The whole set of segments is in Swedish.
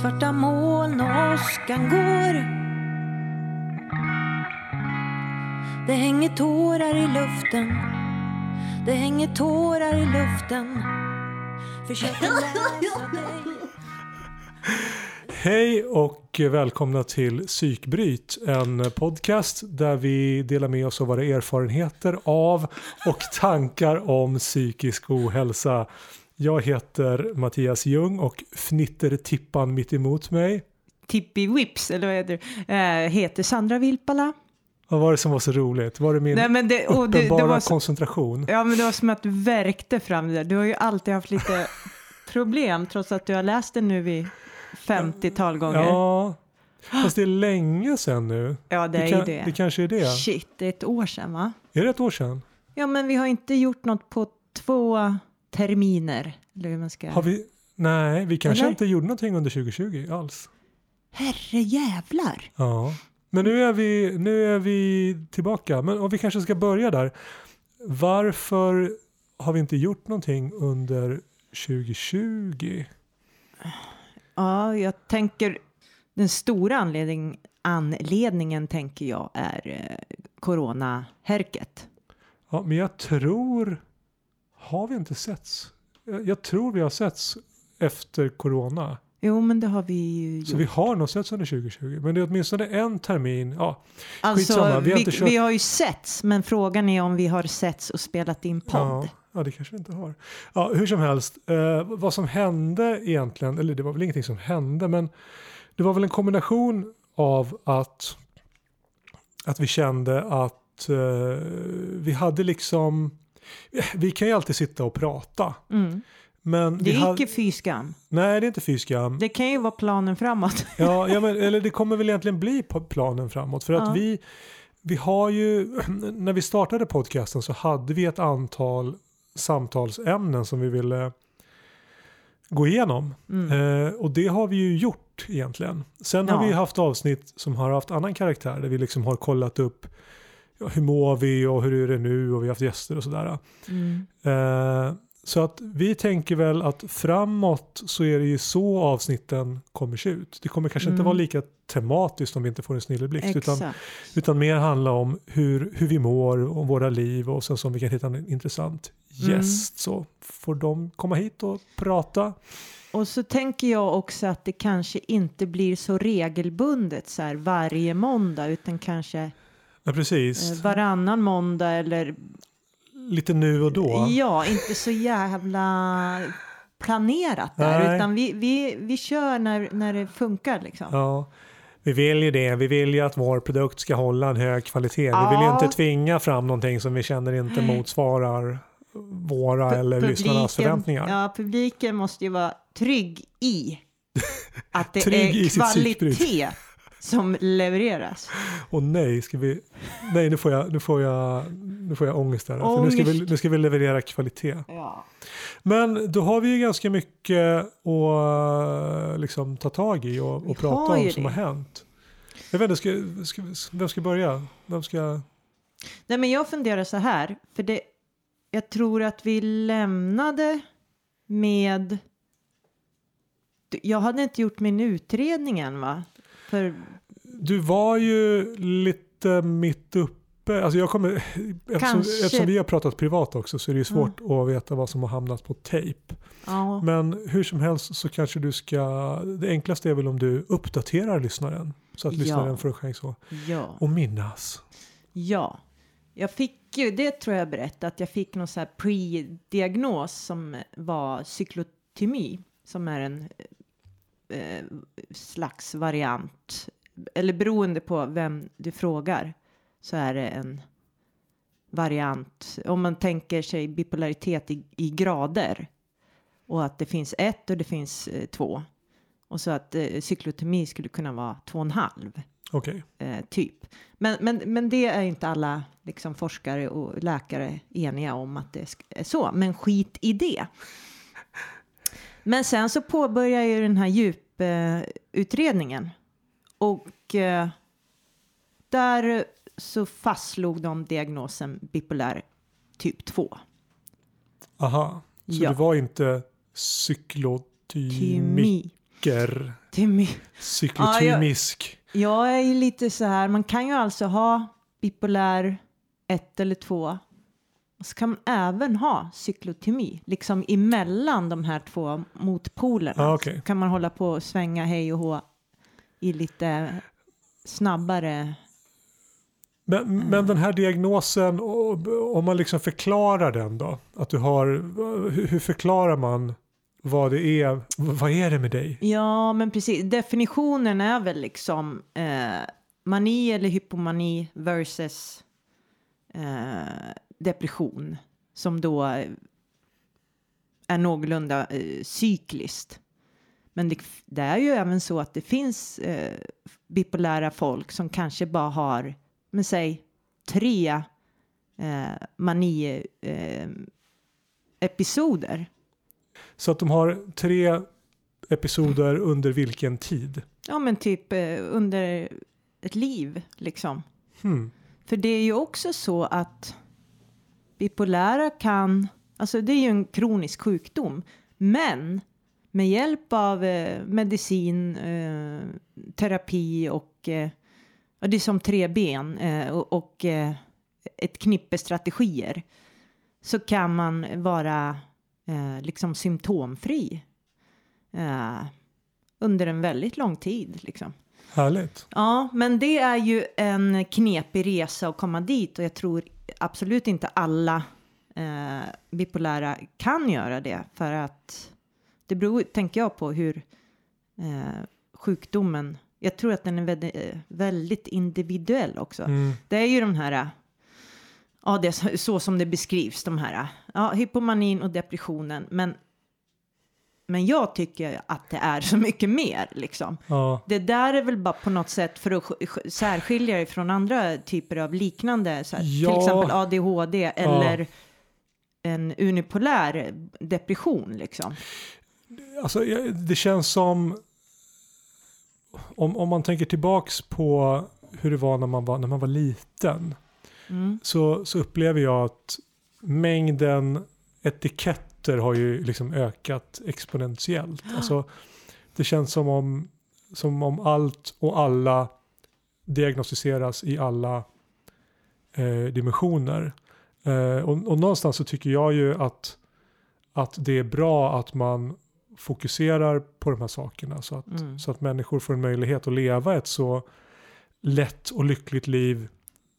Svarta moln och åskan går. Det hänger tårar i luften. Det hänger tårar i luften. Försöker läsa dig. Hej och välkomna till Psykbryt, en podcast där vi delar med oss av våra erfarenheter av och tankar om psykisk ohälsa. Jag heter Mattias Ljung och fnittertippan mitt emot mig. Tippi Whips, eller vad heter det? Eh, heter Sandra Vilpala. Vad var det som var så roligt? Var det min Nej, men det, och det, det uppenbara var så, koncentration? Ja, men det var som att du värkte fram det där. Du har ju alltid haft lite problem trots att du har läst det nu i 50-tal gånger. Ja, fast det är länge sedan nu. Ja, det är kan, ju det. det kanske är det. Shit, det är ett år sedan va? Är det ett år sedan? Ja, men vi har inte gjort något på två terminer. Eller hur man ska... Har vi? Nej, vi kanske Eller? inte gjorde någonting under 2020 alls. Herre jävlar! Ja, men nu är vi, nu är vi tillbaka. Men om vi kanske ska börja där. Varför har vi inte gjort någonting under 2020? Ja, jag tänker den stora anledning, anledningen tänker jag är eh, coronahärket. Ja, men jag tror, har vi inte setts? Jag, jag tror vi har setts efter corona. Jo, men det har vi ju gjort. Så vi har nog setts under 2020. Men det är åtminstone en termin. Ja, alltså, skitsamma, vi vi, har vi, kört- har ju setts, men frågan är om vi har setts och spelat in podd. Ja, ja, det kanske vi inte har. Ja, hur som helst, eh, vad som hände egentligen, eller det var väl ingenting som hände, men det var väl en kombination av att, att vi kände att eh, vi hade liksom, vi kan ju alltid sitta och prata, Mm. men Det är hade, icke fy skam. nej det är inte fy skam. Det kan ju vara planen framåt. Ja, ja men, eller det kommer väl egentligen bli planen framåt. För att Ja. vi, vi har ju, när vi startade podcasten så hade vi ett antal samtalsämnen som vi ville gå igenom. Mm. Eh, och det har vi ju gjort egentligen. Sen har Ja. vi ju haft avsnitt som har haft annan karaktär där vi liksom har kollat upp hur mår vi och hur är det nu och vi har haft gäster och sådär. Mm. Eh, så att vi tänker väl att framåt så är det ju så avsnitten kommer se ut. Det kommer kanske inte Mm. vara lika tematiskt om vi inte får en snilleblixt. Utan, utan mer handla om hur, hur vi mår, om våra liv och sen så om vi kan hitta en intressant Mm. gäst så får de komma hit och prata. Och så tänker jag också att det kanske inte blir så regelbundet så här varje måndag utan kanske Ja, precis. eh, varannan måndag eller Lite nu och då. ja, inte så jävla planerat där Nej. utan vi, vi, vi kör när, när det funkar liksom. Ja, vi vill ju det. Vi vill ju att vår produkt ska hålla en hög kvalitet. Vi vill ju Ja. inte tvinga fram någonting som vi känner inte motsvarar våra Pu- eller lyssnarnas förväntningar. Ja, publiken måste ju vara trygg i att det är kvalitet som levereras. Och nej, ska vi, nej nu, får jag, nu, får jag, nu får jag ångest här. För nu, ska vi, Ångest. nu ska vi leverera kvalitet. Ja. Men då har vi ju ganska mycket att liksom, ta tag i och, och prata om som det. har hänt. Jag vet inte, ska, ska, vem ska börja? Vem ska... Nej, men jag funderar så här, för det, jag tror att vi lämnade med... Jag hade inte gjort min utredning än, va? För, Du var ju lite mitt uppe. Alltså jag kommer, eftersom, eftersom vi har pratat privat också så är det ju svårt att veta vad som har hamnat på tejp. ja, Men hur som helst så kanske du ska, det enklaste är väl om du uppdaterar lyssnaren. Så att Ja. lyssnaren får en chans att, ja, att minnas. ja. Jag fick ju, det tror jag berättade, att jag fick någon så här pre-diagnos som var cyklotymi, som är en eh, slags variant, eller beroende på vem du frågar, så är det en variant, om man tänker sig bipolaritet i, i grader, och att det finns ett och det finns eh, två. Och så att eh, cyklotomi skulle kunna vara två och en halv Okej. eh, typ. Men, men, men det är inte alla liksom, forskare och läkare eniga om att det är så. Men skit i det. Men sen så påbörjar ju den här djuputredningen. Eh, utredningen. och eh, där så fastslog de diagnosen bipolär typ 2. Aha. Så Ja. det var inte cyklotymi. Tymi. cyker, Timmy. cyklotymisk. Jag är ju lite så här, man kan ju alltså ha bipolär 1 eller 2 och så kan man även ha cyklotymi, liksom emellan de här två motpolerna. Okej. Så kan man hålla på och svänga hej och hå i lite snabbare. Men, men den här diagnosen, om man liksom förklarar den då? Att du har, hur, hur förklarar man vad det är? Vad är det med dig? Ja, men precis. Definitionen är väl liksom eh, mani eller hypomani versus eh, depression som då eh, är någorlunda eh, cykliskt. Men det, det är ju även så att det finns eh, bipolära folk som kanske bara har, men säg tre eh, mani eh, episoder. Så att de har tre episoder under vilken tid? Ja, men typ eh, under ett liv liksom. Hmm. För det är ju också så att bipolära kan, alltså det är ju en kronisk sjukdom, men med hjälp av eh, medicin, eh, terapi och eh, det är som tre ben eh, och, och eh, ett knippe strategier så kan man vara eh, liksom symptomfri under en väldigt lång tid liksom. Härligt. Ja, men det är ju en knepig resa att komma dit och jag tror absolut inte alla eh, bipolära kan göra det för att det beror, tänker jag, på hur eh, sjukdomen, jag tror att den är väldigt, eh, väldigt individuell också. Mm. Det är ju de här, ja det är så, så som det beskrivs, de här, ja hypomanin och depressionen, men men jag tycker att det är så mycket mer liksom. Ja. Det där är väl bara på något sätt för att sk- sk- särskilja det från andra typer av liknande, så här, Ja. till exempel ADHD eller en unipolär depression liksom. Alltså, det känns som... Om, om man tänker tillbaks på hur det var när man var, när man var liten. Mm. Så, så upplever jag att mängden etiketter har ju liksom ökat exponentiellt. Alltså, det känns som om, som om allt och alla diagnostiseras i alla eh, dimensioner. Eh, och, och någonstans så tycker jag ju att, att det är bra att man fokuserar på de här sakerna så att, Mm. så att människor får en möjlighet att leva ett så lätt och lyckligt liv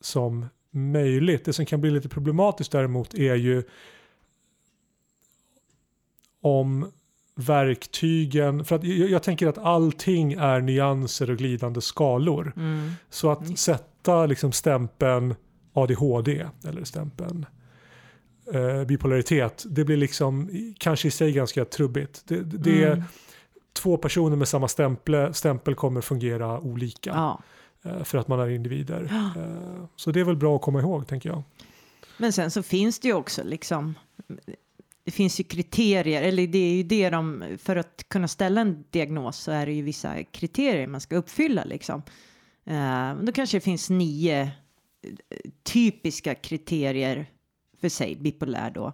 som möjligt. Det som kan bli lite problematiskt däremot är ju om verktygen, för att jag, jag tänker att allting är nyanser och glidande skalor. Mm. Så att Mm. sätta liksom stämpeln ADHD eller stämpeln eh, bipolaritet, det blir liksom kanske i sig ganska trubbigt. Det, det, Mm. två personer med samma stämple, stämpel kommer fungera olika Ja. eh, för att man är individer. Eh, så det är väl bra att komma ihåg tänker jag. Men sen så finns det ju också liksom, det finns ju kriterier, eller det är ju det de, för att kunna ställa en diagnos så är det ju vissa kriterier man ska uppfylla liksom. Eh, då kanske det finns nio eh, typiska kriterier för sig, bipolär då.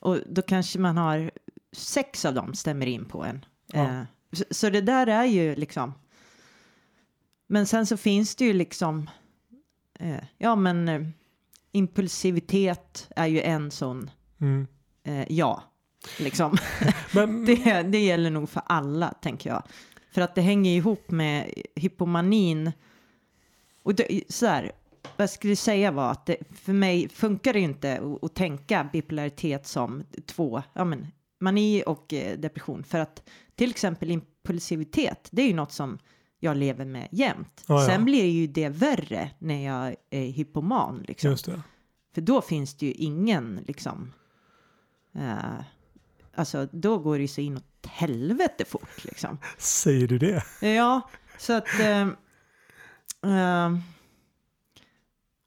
Och då kanske man har sex av dem stämmer in på en. Ja. Eh, så, så det där är ju liksom, men sen så finns det ju liksom, eh, ja men eh, impulsivitet är ju en sån, Mm. Eh, ja, liksom. Men, det, det gäller nog för alla, tänker jag. För att det hänger ihop med hypomanin. Och det, så här, vad jag skulle säga var att det, för mig funkar det ju inte att, att tänka bipolaritet som två, ja men mani och eh, depression. För att till exempel impulsivitet, det är ju något som jag lever med jämt. Ja, ja. Sen blir ju det värre när jag är hypoman. Liksom. För då finns det ju ingen liksom. Eh, alltså då går det ju så inåt helvete fort liksom. Säger du det? Ja, så att. Eh,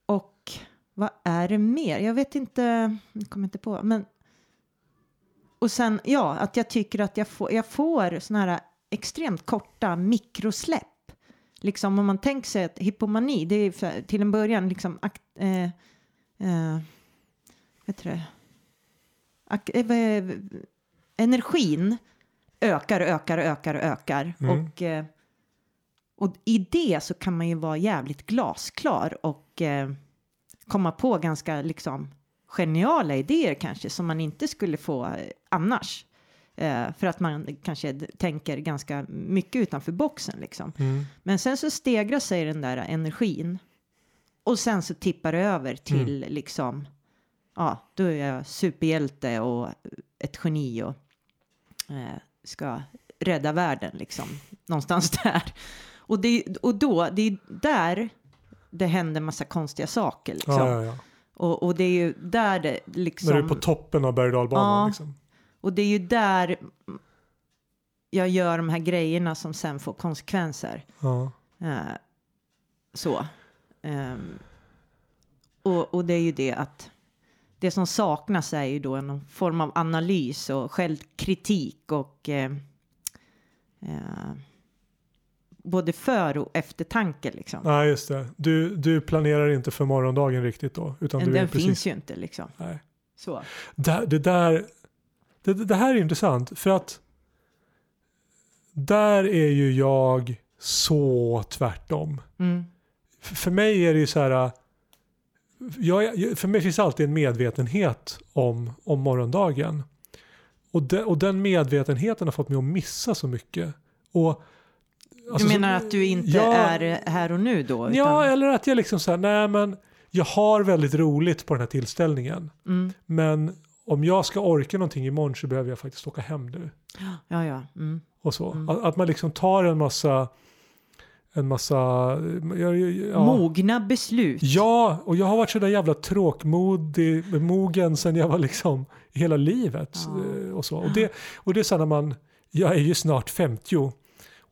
och vad är det mer? Jag vet inte. Jag kommer inte på. Men. Och sen ja, att jag tycker att jag får. Jag får såna här extremt korta mikrosläpp. Liksom om man tänker sig att hypomani, det är till en början liksom. Akt, eh, eh, vet du det? Ak, eh, vad är- energin ökar, ökar, ökar, ökar. Mm. Och, eh, och i det så kan man ju vara jävligt glasklar och eh, komma på ganska liksom geniala idéer kanske som man inte skulle få eh, annars. Eh, för att man kanske tänker ganska mycket utanför boxen liksom. Mm. Men sen så stegrar sig den där energin. Och sen så tippar det över till liksom, ja, då är jag superhjälte och ett geni och eh, ska rädda världen liksom. Någonstans där. Och, det, och då, det är där det händer massa konstiga saker liksom. Ja, ja, ja. Och, och det är ju där det liksom. När du är på toppen av berg och. Ja. Liksom. Och det är ju där jag gör de här grejerna som sen får konsekvenser. Ja. Eh, så. Ehm, och, och det är ju det att det som saknas är ju då någon form av analys och självkritik och eh, eh, både för och eftertanke liksom. ja, just det. Du, du planerar inte för morgondagen riktigt då? Utan Men du den precis... finns ju inte liksom. Nej. Så. Det, det där, det, det här är intressant för att där är ju jag så tvärtom. Mm. För mig är det ju så här, jag, jag- för mig finns alltid en medvetenhet om, om morgondagen. Och, de, och den medvetenheten har fått mig att missa så mycket. Och, Du alltså, så- menar att du inte Ja. är här och nu då? Ja, utan- eller att jag liksom så här, nej men jag har väldigt roligt på den här tillställningen. Mm. Men om jag ska orka någonting imorgon så behöver jag faktiskt åka hem nu. Ja, ja. Mm. Och så. Mm. Att, att man liksom tar en massa, en massa, ja, ja, Mogna beslut. ja, och jag har varit så där jävla tråkmodig, mogen sen jag var liksom hela livet. Ja. eh, Och, så. Och, det, och det är så när man, jag är ju snart 50.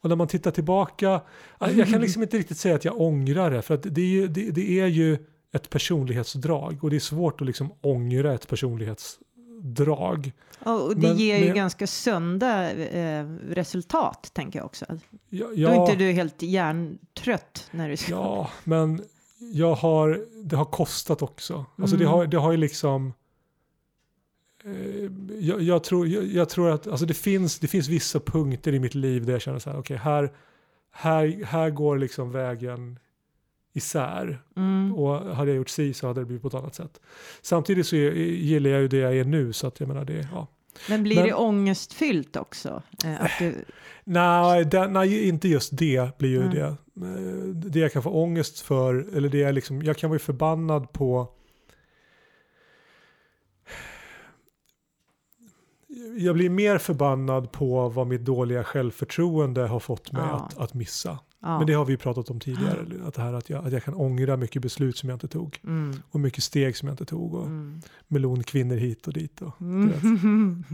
Och när man tittar tillbaka, jag kan liksom inte riktigt säga att jag ångrar det, för att det är ju, det, det är ju ett personlighetsdrag och det är svårt att liksom ångra ett personlighetsdrag. Ja, och det Men- ger ju men- ganska sunda eh, resultat, tänker jag också. Ja, Då är inte du helt hjärntrött när du ska... Ja, men jag har, det har kostat också. Alltså det, Mm. har, det har ju liksom... Eh, jag, jag, tror, jag, jag tror att alltså det, finns, det finns vissa punkter i mitt liv där jag känner så här, okej, här, här, här går liksom vägen isär. Mm. Och hade jag gjort si så hade det blivit på ett annat sätt. Samtidigt så gillar jag ju det jag är nu, så att jag menar det, ja. Men blir Men- det ångestfyllt också? Eh, du, Nej, det, nej, inte just det blir ju Mm. det. Eh, Det jag kan få ångest för, eller det jag liksom, jag kan vara förbannad på Jag blir mer förbannad på vad mitt dåliga självförtroende har fått mig Ja. att, att missa. Ja. Men det har vi ju pratat om tidigare, att, det här, att, jag, att jag kan ångra mycket beslut som jag inte tog. mm. Och mycket steg som jag inte tog. Och Mm. melonkvinnor hit och dit. Och, Mm.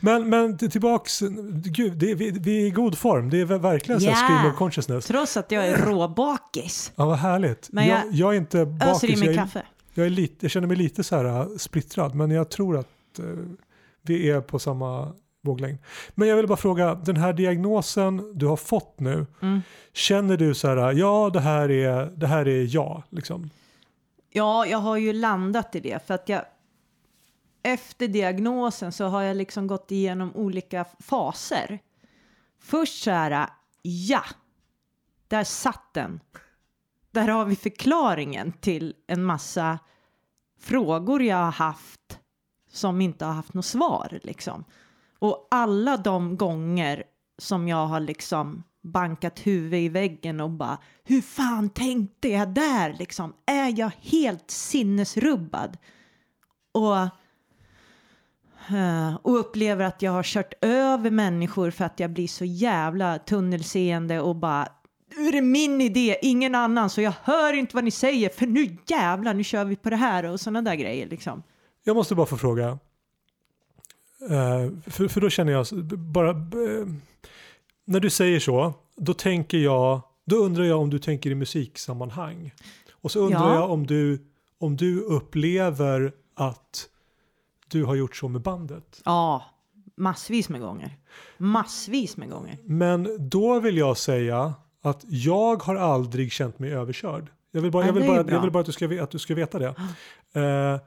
men, men till- tillbaks, gud, det, vi, vi är i god form. Det är verkligen så här stream of consciousness. Trots att jag är råbakis. Ja, vad härligt. Men jag, jag jag, är inte Öser i bakis. mig Jag, kaffe. jag, är lite, jag känner mig lite så här äh, splittrad, men jag tror att eh, vi är på samma våglängd. Men jag vill bara fråga, den här diagnosen du har fått nu, Mm. känner du så här, ja det här är, det här är jag, liksom? Ja, jag har ju landat i det för att jag efter diagnosen så har jag liksom gått igenom olika faser. Först så här, ja, där satt den. Där har vi förklaringen till en massa frågor jag har haft som inte har haft något svar liksom. Och alla de gånger som jag har liksom bankat huvudet i väggen och bara hur fan tänkte jag där liksom? Är jag helt sinnesrubbad? Och, eh, och upplever att jag har kört över människor för att jag blir så jävla tunnelseende och bara nu är det min idé, ingen annan, så jag hör inte vad ni säger för nu jävlar, nu kör vi på det här och sådana där grejer liksom. Jag måste bara få fråga. Eh, för, för då känner jag, bara, eh, när du säger så, då tänker jag, då undrar jag om du tänker i musiksammanhang. Och så undrar Ja. jag om du, om du upplever att du har gjort så med bandet. Ja, massvis med gånger. Massvis med gånger. Men då vill jag säga att jag har aldrig känt mig överkörd. Jag vill bara, Ja, jag vill bara, jag vill bara att, du ska, att du ska veta det. Eh,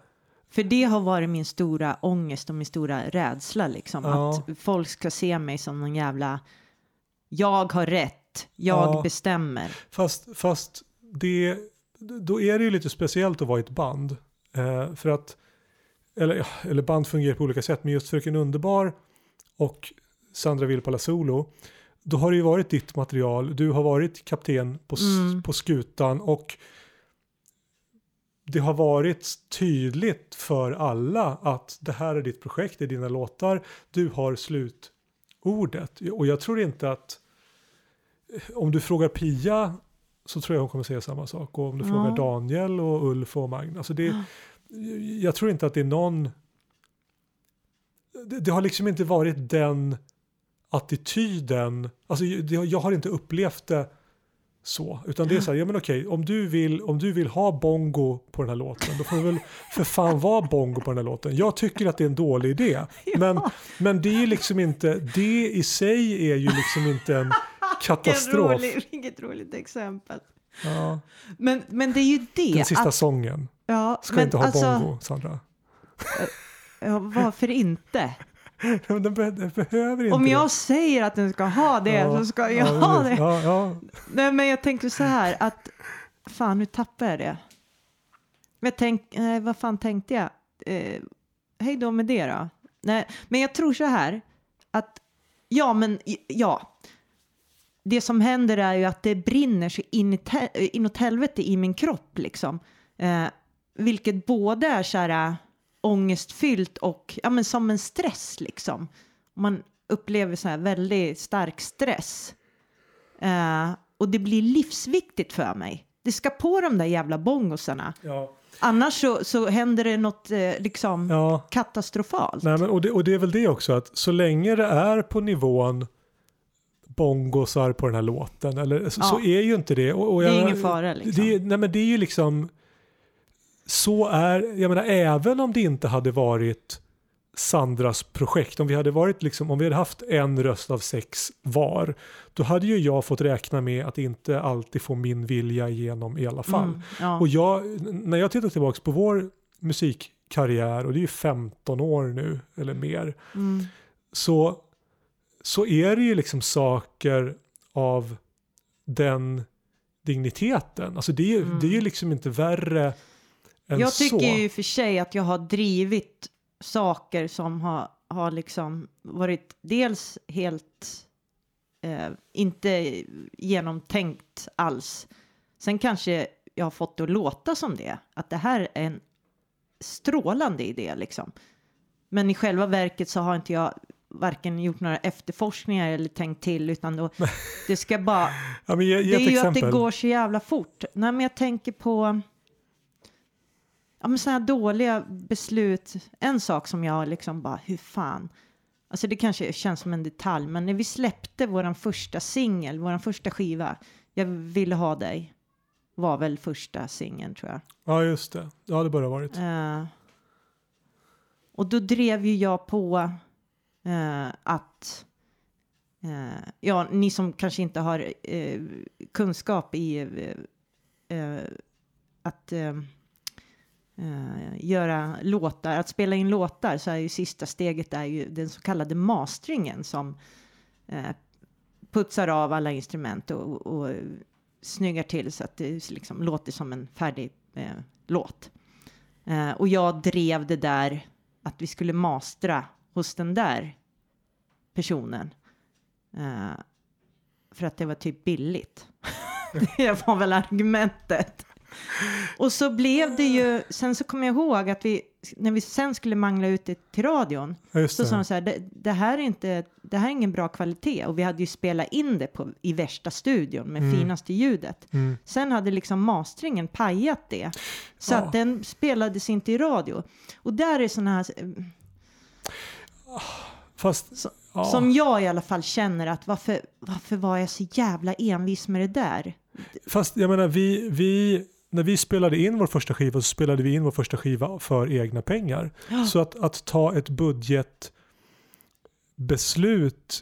För det har varit min stora ångest och min stora rädsla liksom. Ja. Att folk ska se mig som någon jävla, jag har rätt, jag Ja. bestämmer. Fast, fast det, då är det ju lite speciellt att vara i ett band. Eh, för att, eller, eller band fungerar på olika sätt, men just Fröken Underbar och Sandra Vilpala Solo, då har det ju varit ditt material, du har varit kapten på, Mm. på skutan och det har varit tydligt för alla att det här är ditt projekt, det är dina låtar, du har slutordet. Och jag tror inte att om du frågar Pia så tror jag hon kommer säga samma sak. Och om du Ja. frågar Daniel och Ulf och Magnus. Alltså det, jag tror inte att det är någon... Det, det har liksom inte varit den attityden. Alltså jag har inte upplevt det så. Utan det är så här, ja men okej, om du, vill, om du vill ha bongo på den här låten, då får du väl för fan vara bongo på den här låten. Jag tycker att det är en dålig idé. Men, men det är liksom inte, det i sig är ju liksom inte en katastrof. Vilket roligt, vilket roligt exempel. Ja, Men, men det är ju det. den sista att, sången. ja, Ska inte ha alltså, bongo, Sandra. Ja, varför inte? Den, be, den behöver inte Om det. jag säger att den ska ha det Ja, så ska jag ja, ha det. Ja. Nej, men jag tänkte så här att fan, nu tappar jag det. Jag tänk, eh, vad fan tänkte jag? Eh, hej då med det då. Nej, men jag tror så här att ja, men ja. Det som händer är ju att det brinner så in i inåt helvete i min kropp liksom. Eh, vilket både är så här ångestfyllt och ja, men som en stress liksom. Man upplever så här väldigt stark stress. Eh, och det blir livsviktigt för mig. Det ska på de där jävla bongosarna. ja. Annars så, så händer det något eh, liksom ja. katastrofalt. Nej, men, och, det, och det är väl det också att så länge det är på nivån bongosar på den här låten eller, så, Ja. så är ju inte det. Och, och Det är jag- ingen fara, liksom. Det, nej men det är ju liksom så är, jag menar även om det inte hade varit Sandras projekt, om vi hade varit liksom, om vi hade haft en röst av sex var, då hade ju jag fått räkna med att inte alltid få min vilja igenom i alla fall. Mm, ja. Och jag, när jag tittar tillbaka på vår musikkarriär, och det är ju 15 år nu eller mer, Mm. så, så är det ju liksom saker av den digniteten. Alltså det är Mm. det är ju liksom inte värre Jag tycker så. ju för sig att jag har drivit saker som har, har liksom varit dels helt eh, inte genomtänkt alls. Sen kanske jag har fått det att låta som det, att det här är en strålande idé liksom. Men i själva verket så har inte jag varken gjort några efterforskningar eller tänkt till utan då, det ska bara Ja, ge, ge det är ju exempel. att det går så jävla fort. Nej, men jag tänker på ja, men sådana här dåliga beslut. En sak som jag liksom bara, hur fan. Alltså det kanske känns som en detalj, men när vi släppte våran första singel, våran första skiva, Jag ville ha dig, var väl första singeln tror jag. Ja, just det. Ja, det ha varit. Eh, och då drev ju jag på eh, att eh, ja, ni som kanske inte har eh, kunskap i eh, att eh, göra låtar, att spela in låtar så är ju sista steget är ju den så kallade masteringen som eh, putsar av alla instrument och, och snyggar till så att det liksom låter som en färdig eh, låt. Eh, och jag drev det där att vi skulle mastra hos den där personen. Eh, för att det var typ billigt. det var väl argumentet. Och så blev det ju, sen så kommer jag ihåg att vi, när vi sen skulle mangla ut det till radion, just så sa de det. så här, det, det här är inte, det här är ingen bra kvalitet. Och vi hade ju spelat in det på, i värsta studion med Mm. finaste ljudet. Mm. Sen hade liksom mastringen pajat det. Så Ja. att den spelades inte i radio. Och där är sådana här, eh, Fast, Så- ja. som jag i alla fall känner att varför, varför var jag så jävla envis med det där? Fast jag menar, vi, vi, när vi spelade in vår första skiva så spelade vi in vår första skiva för egna pengar. Så att, att ta ett budgetbeslut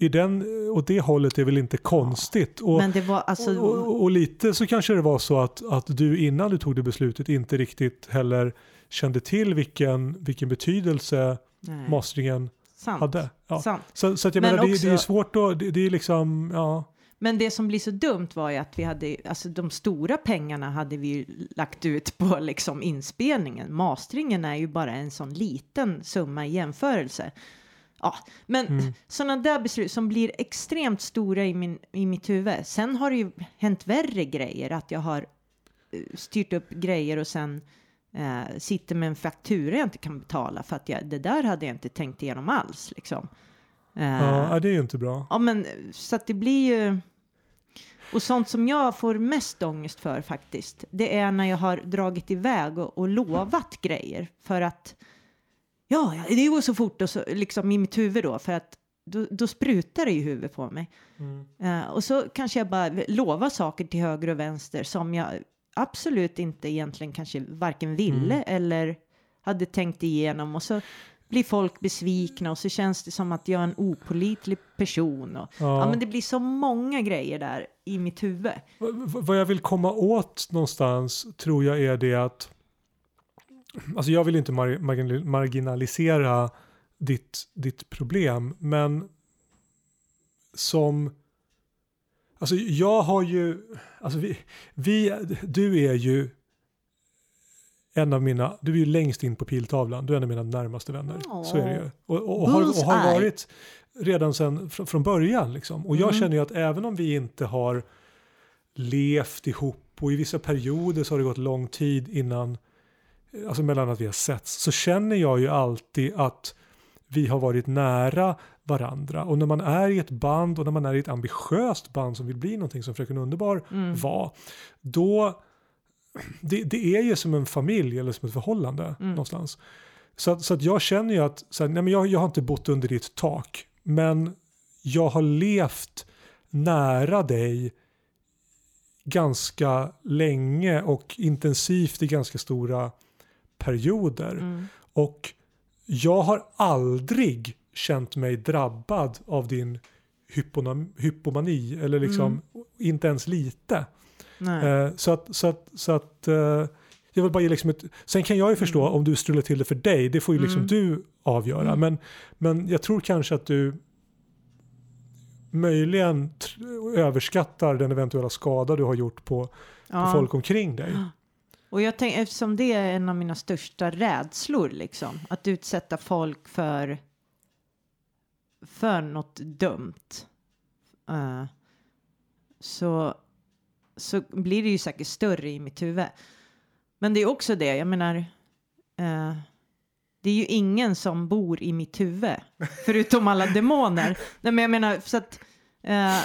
i den, åt det hållet är väl inte konstigt. Och, Men det var alltså... och, och, och lite så kanske det var så att, att du innan du tog det beslutet inte riktigt heller kände till vilken, vilken betydelse nej, masteringen sant. hade. Ja. sant. Så, så att jag Men menar, det, det är också- svårt att, det, det är liksom, ja. Men det som blir så dumt var ju att vi hade, alltså de stora pengarna hade vi ju lagt ut på liksom inspelningen. Masteringen är ju bara en sån liten summa i jämförelse. Ja, men Mm. sådana där beslut som blir extremt stora i, min, i mitt huvud. Sen har det ju hänt värre grejer, att jag har eh, styrt upp grejer och sen eh, sitter med en faktura jag inte kan betala för att jag, det där hade jag inte tänkt igenom alls liksom. Eh, ja, det är ju inte bra. Ja, men så att det blir ju... Och sånt som jag får mest ångest för faktiskt, det är när jag har dragit iväg och, och lovat grejer för att ja, det går så fort och så, liksom i mitt huvud då, för att då, då sprutar det i huvudet på mig. Eh, och så kanske jag bara lovar saker till höger och vänster som jag absolut inte egentligen kanske varken ville eller hade tänkt igenom och så blir folk besvikna och så känns det som att jag är en opolitlig person. Och, ja. Ja. men det blir så många grejer där i mitt huvud. V- Vad jag vill komma åt någonstans tror jag är det att Alltså jag vill inte mar- marginal- marginalisera ditt, ditt problem men som Alltså jag har ju alltså vi, vi, du är ju en av mina, du är ju längst in på piltavlan, du är en av mina närmaste vänner. Så är det ju. Och, och, och, har, och har varit redan sedan från, från början. Liksom. Och jag Mm. känner ju att även om vi inte har levt ihop och i vissa perioder så har det gått lång tid innan, alltså mellan att vi har setts, så känner jag ju alltid att vi har varit nära varandra. Och när man är i ett band och när man är i ett ambitiöst band som vill bli någonting som Fröken Underbar Mm. var, då det, det är ju som en familj eller som ett förhållande Mm. någonstans. Så, att- så att jag känner ju att så här, nej men jag, jag har inte bott under ditt tak, men jag har levt nära dig ganska länge och intensivt i ganska stora perioder. Mm. Och jag har aldrig känt mig drabbad av din hypomani, eller liksom Mm. inte ens lite. Eh, så att, så att, så att eh, jag vill bara ge liksom ett, sen kan jag ju förstå Mm. om du strular till det för dig, det får ju liksom Mm. du avgöra. Mm. Men, men jag tror kanske att du möjligen överskattar den eventuella skada du har gjort på, på Ja. folk omkring dig. Och jag tänker, eftersom det är en av mina största rädslor, liksom, att utsätta folk för, för något dumt, eh, så, så blir det ju säkert större i mitt huvud. Men det är också det, jag menar, eh, det är ju ingen som bor i mitt huvud, förutom alla demoner. Nej, men jag menar, så att eh,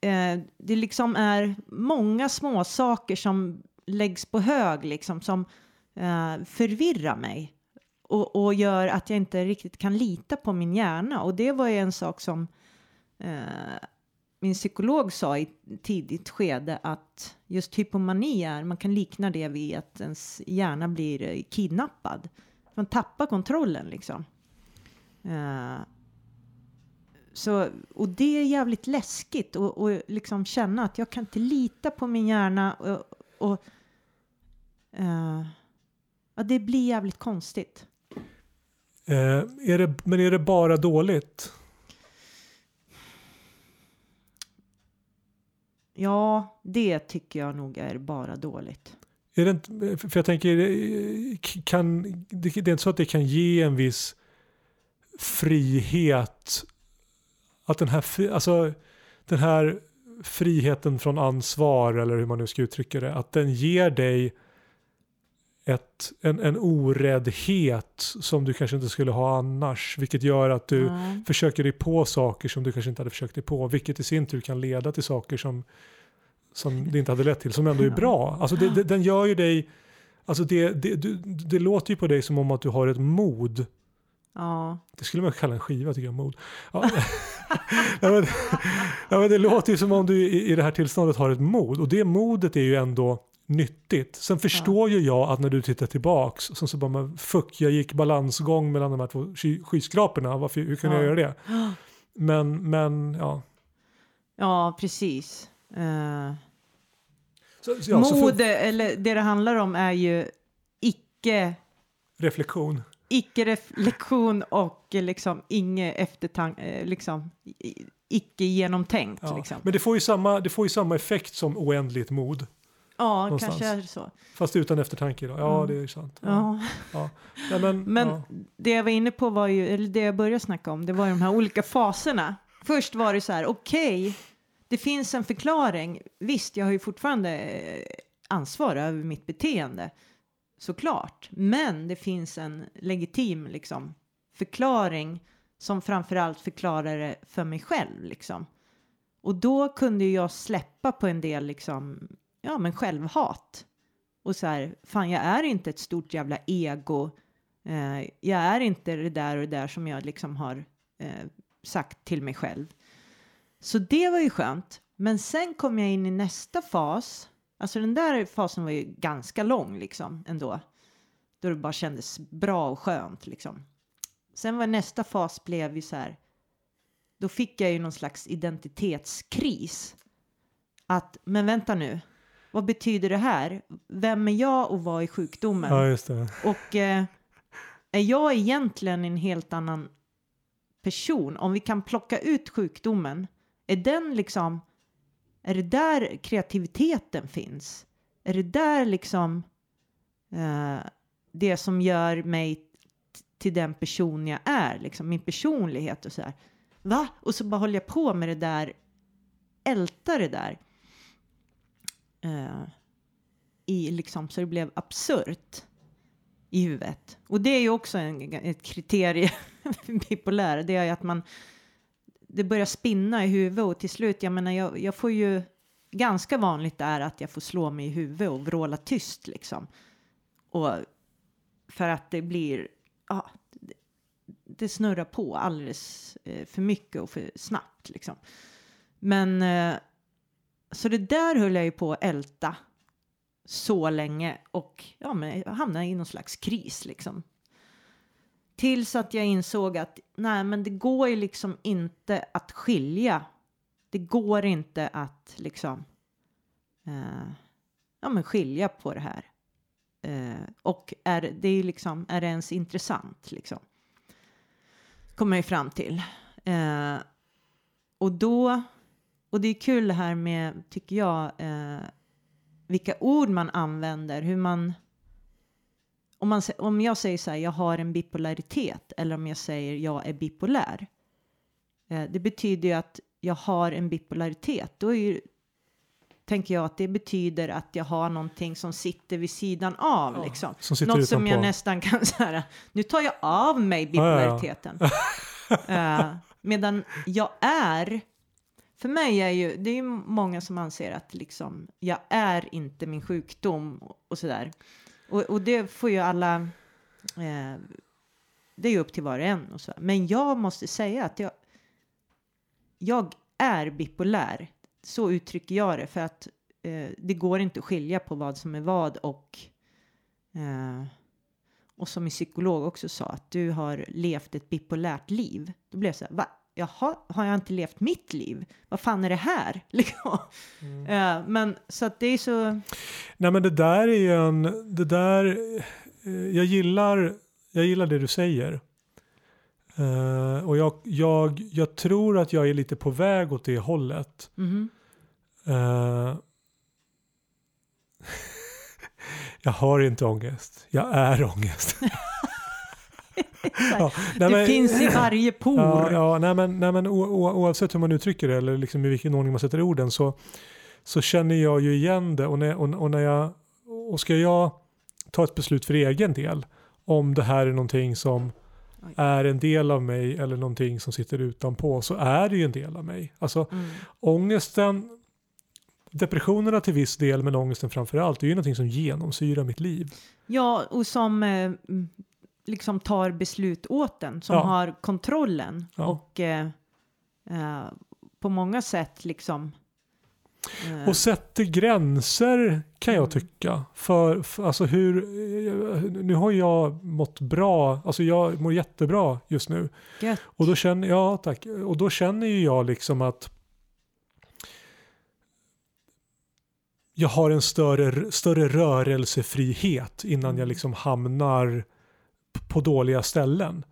eh, det liksom är många små saker som läggs på hög liksom som eh, förvirrar mig och, och gör att jag inte riktigt kan lita på min hjärna och det var ju en sak som eh, min psykolog sa i ett tidigt skede att just hypomani är, man kan likna det vid att ens hjärna blir eh, kidnappad. Man tappar kontrollen liksom. Uh, så, och det är jävligt läskigt och, och liksom känna att jag kan inte lita på min hjärna och, och uh, ja, det blir jävligt konstigt. Eh, är det, men är det bara dåligt? Ja, det tycker jag nog är bara dåligt. Är det inte, för jag tänker, kan, det, det är inte så att det kan ge en viss frihet. Att den här, alltså, den här friheten från ansvar, eller hur man nu ska uttrycka det, att den ger dig ett, en, en oräddhet som du kanske inte skulle ha annars. Vilket gör att du Ja. försöker dig på saker som du kanske inte hade försökt dig på. Vilket i sin tur kan leda till saker som, som det inte hade lett till, som ändå är bra. Alltså det, det, den gör ju dig, alltså det, det låter ju på dig som om att du har ett mod. Ja. Det skulle man kalla en skiva tycker jag, mod. Ja. ja, men, ja, men det låter ju som om du i, i det här tillståndet har ett mod. Och det modet är ju ändå nyttigt. Sen förstår ju jag att när du tittar tillbaks så, så bara, men, fuck, jag gick balansgång mellan de här två sky, skyskraporna. Varför, hur kunde jag Ja. göra det? Men, men ja. Ja, precis. Eh, Så, så, ja, Mod, för, eller det det handlar om är ju icke, reflektion. icke-reflektion och eh, liksom inget eftertanke, liksom i- icke genomtänkt Ja. liksom. Men det får, ju samma, det får ju samma effekt som oändligt mod. Ja, någonstans. kanske är det så. Fast utan eftertanke. Då. Ja, Mm. det är sant. Ja. Ja. Ja. men, Men ja. det jag var inne på var ju, eller det jag började snacka om, det var ju de här olika faserna. Först var det så här, okej, det finns en förklaring. Visst, jag har ju fortfarande eh, ansvar över mitt beteende, såklart. Men det finns en legitim liksom, förklaring som framförallt förklarar det för mig själv. Liksom. Och då kunde jag släppa på en del liksom, ja, men självhat. Och så här, fan jag är inte ett stort jävla ego. Eh, jag är inte det där och det där som jag liksom har eh, sagt till mig själv. Så det var ju skönt. Men sen kom jag in i nästa fas. Alltså den där fasen var ju ganska lång liksom ändå. Då det bara kändes bra och skönt liksom. Sen var nästa fas blev ju så här. Då fick jag ju någon slags identitetskris. Att, men vänta nu. Vad betyder det här? Vem är jag och vad är sjukdomen? ja, just det. Och eh, är jag egentligen en helt annan person? Om vi kan plocka ut sjukdomen, är den liksom, är det där kreativiteten finns? Är det där liksom eh, det som gör mig till den person jag är, liksom min personlighet och så här. Va? Och så bara håller jag på med det där, ältar det där. Eh, i liksom, så det blev absurt i huvudet. Och det är ju också en, ett kriterie för bipolär. Det är att man det börjar spinna i huvudet och till slut, jag menar, jag, jag får ju ganska vanligt är att jag får slå mig i huvudet och vråla tyst liksom. Och för att det blir, ja, det, det snurrar på alldeles eh, för mycket och för snabbt liksom. Men eh, så det där höll jag ju på att älta så länge och ja, men jag hamnade i någon slags kris liksom. Tills att jag insåg att nej, men det går ju liksom inte att skilja. Det går inte att liksom eh, ja, men skilja på det här. Eh, och är det är liksom, är det ens intressant liksom? Kommer jag ju fram till. Eh, och då, och det är kul det här med, tycker jag, eh, vilka ord man använder, hur man om, man, om jag säger så här, jag har en bipolaritet, eller om jag säger jag är bipolär. Eh, det betyder ju att jag har en bipolaritet. Då är ju, tänker jag att det betyder att jag har någonting som sitter vid sidan av. Ja, liksom. som Något som jag utanpå. nästan kan säga, nu tar jag av mig Ja, ja, ja. bipolariteten. Eh, medan jag är, för mig är ju, det är ju många som anser att liksom, jag är inte min sjukdom och, och sådär. Och, och det får ju alla, eh, det är ju upp till var och en och så. Men jag måste säga att jag, jag är bipolär. Så uttrycker jag det för att eh, det går inte att skilja på vad som är vad och eh, och som min psykolog också sa att du har levt ett bipolärt liv. Då blev jag så här, va? Jaha, har jag inte levt mitt liv? Vad fan är det här? Liksom. Eh, men så att det är så, Nej men det där är ju en, det där, eh, jag gillar, jag gillar det du säger. Eh, och jag, jag, jag tror att jag är lite på väg åt det hållet. mhm. Eh, jag har inte ångest, jag är ångest. Ja, nej, det men- finns i varje por. Ja, ja nej, men, nej, men o, oavsett hur man uttrycker det eller liksom i vilken ordning man sätter orden så, så känner jag ju igen det och när, och, och när jag och ska jag ta ett beslut för egen del om det här är någonting som Oj. är en del av mig eller någonting som sitter utanpå så är det ju en del av mig. Alltså Mm. ångesten, depressionerna till viss del men ångesten framför allt, det är ju någonting som genomsyrar mitt liv. Ja, och som eh, liksom tar beslut åt den, som Ja. har kontrollen Ja. och eh, eh, på många sätt liksom Eh, Och sätter gränser kan jag Mm. tycka. För, för alltså hur, eh, nu har jag mått bra, alltså jag mår jättebra just nu. gött. Och då känner, ja, tack. Och då känner ju jag liksom att jag har en större, större rörelsefrihet innan Mm. jag liksom hamnar på dåliga ställen.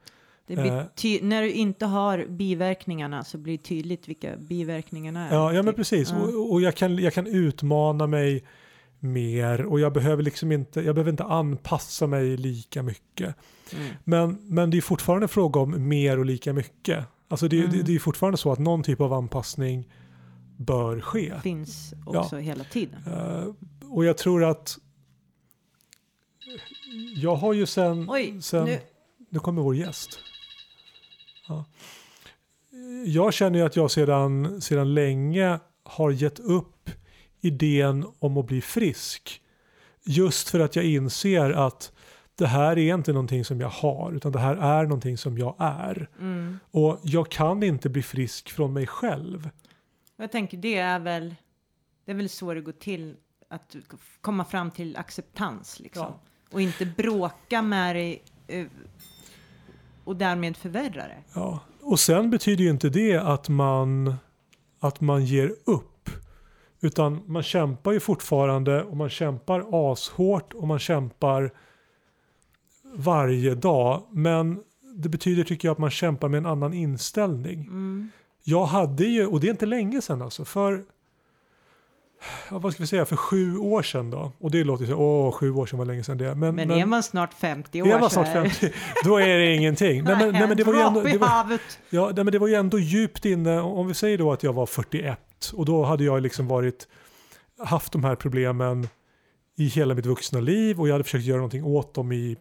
Eh, ty- när du inte har biverkningarna så blir det tydligt vilka biverkningarna är. Ja, ja men precis. Ja. Och, och jag, kan, jag kan utmana mig mer och jag behöver liksom inte, jag behöver inte anpassa mig lika mycket. Mm. Men, men det är fortfarande fråga om mer och lika mycket. Alltså det, Mm. det, det är fortfarande så att någon typ av anpassning bör ske. Finns också hela tiden. Eh, och jag tror att jag har ju sen, Oj, sen nu. nu kommer vår gäst. Ja. Jag känner ju att jag sedan, sedan länge har gett upp idén om att bli frisk. Just för att jag inser att det här är inte någonting som jag har utan det här är någonting som jag är. Mm. Och jag kan inte bli frisk från mig själv. Jag tänker det är väl, det är väl så det går till att komma fram till acceptans liksom. Ja. Och inte bråka med dig eh, och därmed förvärra det. Ja. Och sen betyder ju inte det att man, att man ger upp. Utan man kämpar ju fortfarande och man kämpar ashårt och man kämpar varje dag. Men det betyder tycker jag att man kämpar med en annan inställning. Mm. Jag hade ju, och det är inte länge sedan alltså, för ja, vad ska vi säga, för sju år sedan då. Och det låter ju så, åh, sju år sedan var länge sedan det. Men, Men, är man snart 50 år är man snart är- 50, då är det ingenting. Nej, men, nej, men det var ju ändå, Drap i det var, havet. Ja, nej, men det var ju ändå djupt inne. Om vi säger då att jag var 41 och då hade jag liksom varit haft de här problemen i hela mitt vuxna liv och jag hade försökt göra någonting åt dem i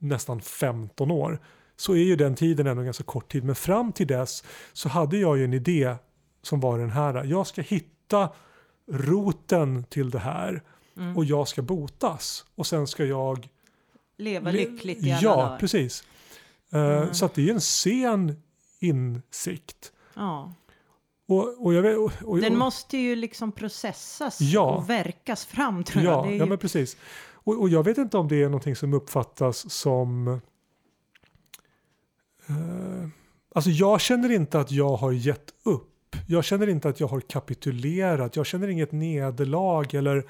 nästan 15 år. Så är ju den tiden ändå en ganska kort tid. Men fram till dess så hade jag ju en idé som var den här. Jag ska hitta roten till det här Mm. och jag ska botas. Och sen ska jag Leva Le- lyckligt i alla Ja, dagar. precis. Eh, Mm. Så att det är en sen insikt. Ja. Och, och jag vet, och, Den måste ju liksom processas Ja. och verkas fram tror jag. ja, är ja, ju, men precis. Och, och jag vet inte om det är någonting som uppfattas som... eh, alltså jag känner inte att jag har gett upp. Jag känner inte att jag har kapitulerat. Jag känner inget nederlag eller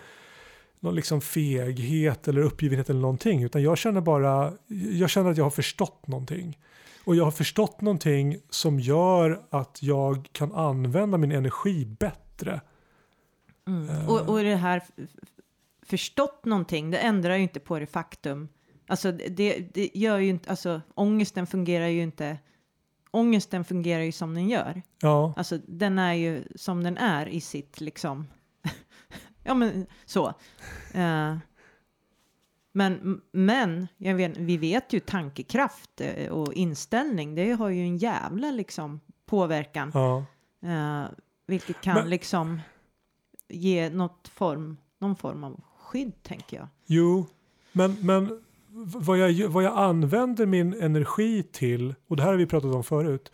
någon liksom feghet eller uppgivenhet eller någonting. Utan jag känner bara, jag känner att jag har förstått någonting. Och jag har förstått någonting som gör att jag kan använda min energi bättre. mm. Eh. och, och det här förstått någonting, det ändrar ju inte på det faktum. Alltså det, det gör ju inte, alltså ångesten fungerar ju inte. Ångesten fungerar ju som den gör. Ja, Alltså den är ju som den är i sitt liksom. ja men så. Eh, men, men jag vet, vi vet ju tankekraft eh, och inställning. Det har ju en jävla liksom påverkan. ja. Eh, vilket kan Men- liksom ge något form, någon form av skydd tänker jag. Jo, men, men vad, jag, vad jag använder min energi till, och det här har vi pratat om förut.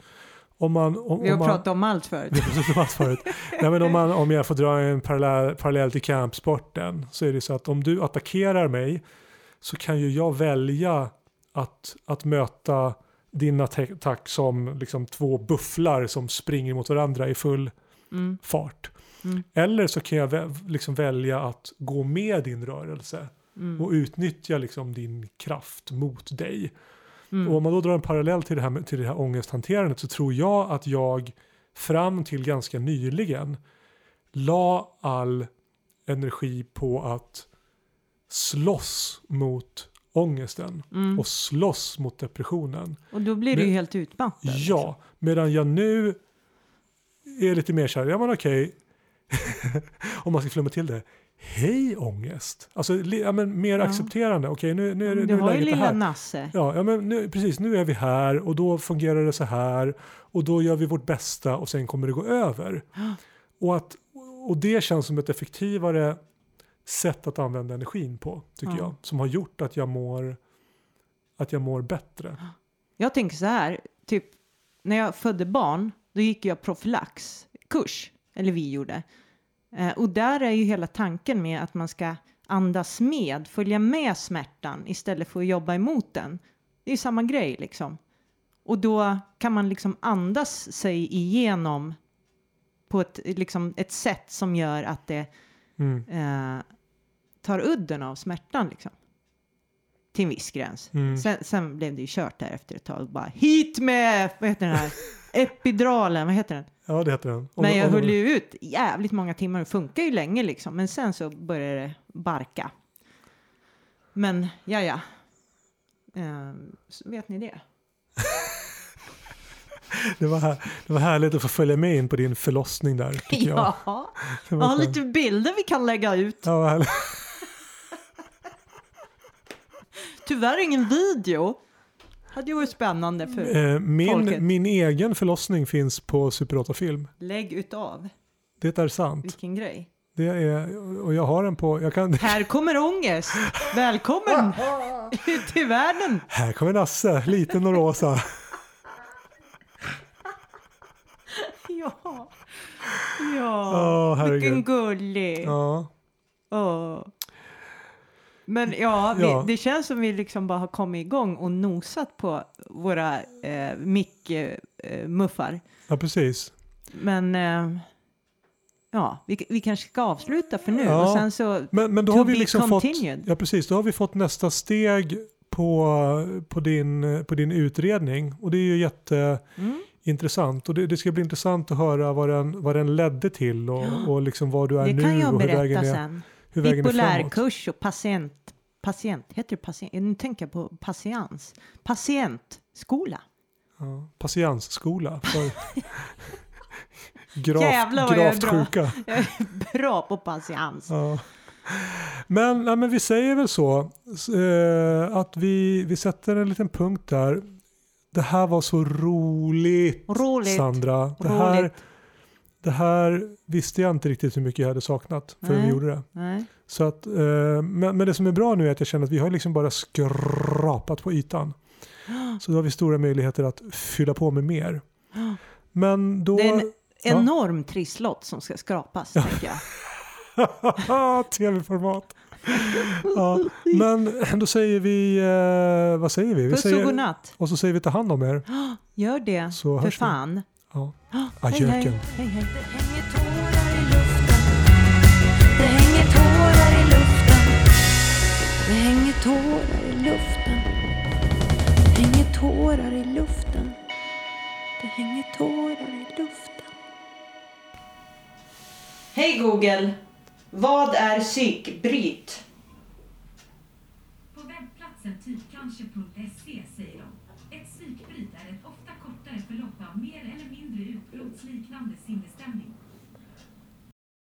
Om man, om, Vi har om man, pratat om allt förut. Vi har pratat om allt förut. Nej, men om, man, om jag får dra en parallell, parallell till kampsporten så är det så att om du attackerar mig så kan ju jag välja att, att möta din attack som liksom två bufflar som springer mot varandra i full Mm, fart. Mm. Eller så kan jag liksom välja att gå med din rörelse mm, och utnyttja liksom din kraft mot dig. mm. Och om man då drar en parallell till det, här, till det här ångesthanterandet så tror jag att jag fram till ganska nyligen la all energi på att slåss mot ångesten Mm. och slåss mot depressionen. Och då blir det ju Men- helt utmattad. liksom. Ja, medan jag nu är lite mer så här, ja men okej, om man ska flumma till det. Hej ångest! Alltså ja, men mer Ja. accepterande. Okej, nu, nu, är det- Du nu är har ju lilla här. Nasse. Ja, ja men nu, precis. Nu är vi här och då fungerar det så här och då gör vi vårt bästa och sen kommer det gå över. Och, att, och det känns som ett effektivare sätt att använda energin på, tycker Ja. jag. Som har gjort att jag mår, att jag mår bättre. Jag tänker så här, typ när jag födde barn, då gick jag profylaxkurs, eller vi gjorde. Eh, och där är ju hela tanken med att man ska andas med, följa med smärtan istället för att jobba emot den. Det är ju samma grej liksom. Och då kan man liksom andas sig igenom på ett, liksom, ett sätt som gör att det Mm. eh, tar udden av smärtan liksom. Till en viss gräns. Mm. Sen, sen blev det ju kört där efter ett tag. Bara hit med, vad heter den här, epidralen, vad heter den? Ja, det heter den. Om- Men jag om- höll ju ut jävligt många timmar och funkar ju länge liksom. Men sen så började det barka. Men ja, ja. Ehm, vet ni det? Det var, här, det var härligt att få följa med in på din förlossning där. Jag. Ja, jag var har lite bilder vi kan lägga ut. Ja, vad härligt. Tyvärr ingen video. Hade ju varit spännande för Eh, min, Folket. min egen förlossning finns på Super 8-film. lägg utav. Det är sant. Vilken grej. Det är, och jag har den på... Jag kan, Här kommer ångest. Välkommen till världen. här kommer Nasse, liten och rosa. Ja. Ja. Herregud. Vilken gullig. Ja. Åh. Men ja, vi, Ja. det känns som vi liksom bara har kommit igång och nosat på våra eh, mick-muffar. ja, precis. Men eh, ja, vi, vi kanske ska avsluta för nu Ja. och sen så Men, men då har vi liksom fått... continued. Ja, precis. Då har vi fått nästa steg på, på, din, på din utredning. Och det är ju jätteintressant. mm, Och det, det ska bli intressant att höra vad den, vad den ledde till och, och liksom vad du är det nu kan jag och hur vägen berätta är, sen. hur vägen är framåt. Bipolärkurs och patient, patient, heter det patient? Nu tänker jag på patiens. Patientskola. Ja, patiensskola för graf, Jävlar vad jag är gravt bra. sjuka. Jag är bra på patiens. Ja. Men, nej, men vi säger väl så eh, att vi, vi sätter en liten punkt där. Det här var så roligt, Roligt. Sandra. Det här, Roligt. Det här visste jag inte riktigt hur mycket jag hade saknat förrän vi Nej. gjorde det. Nej. Så att, eh, men, men det som är bra nu är att jag känner att vi har liksom bara skrapat på ytan. Så då har vi stora möjligheter att fylla på med mer. Men då... Det är en Ja. enorm trisslott som ska skrapas, tänker jag. Tv-format. ja, men då säger vi, eh, vad säger vi? vi Puss och godnatt. och så säger vi ta hand om er. Gör det, Så för hörs vi. Ja. Hej, Adjöken. hej. hej, hej. Det hänger tårar i luften. Det hänger tårar i luften. Det hänger tårar i luften. Det hänger tårar i luften. Det hänger tårar i luften. Hej Google! Vad är psykbryt? På webbplatsen typkanske.se ett psykbryt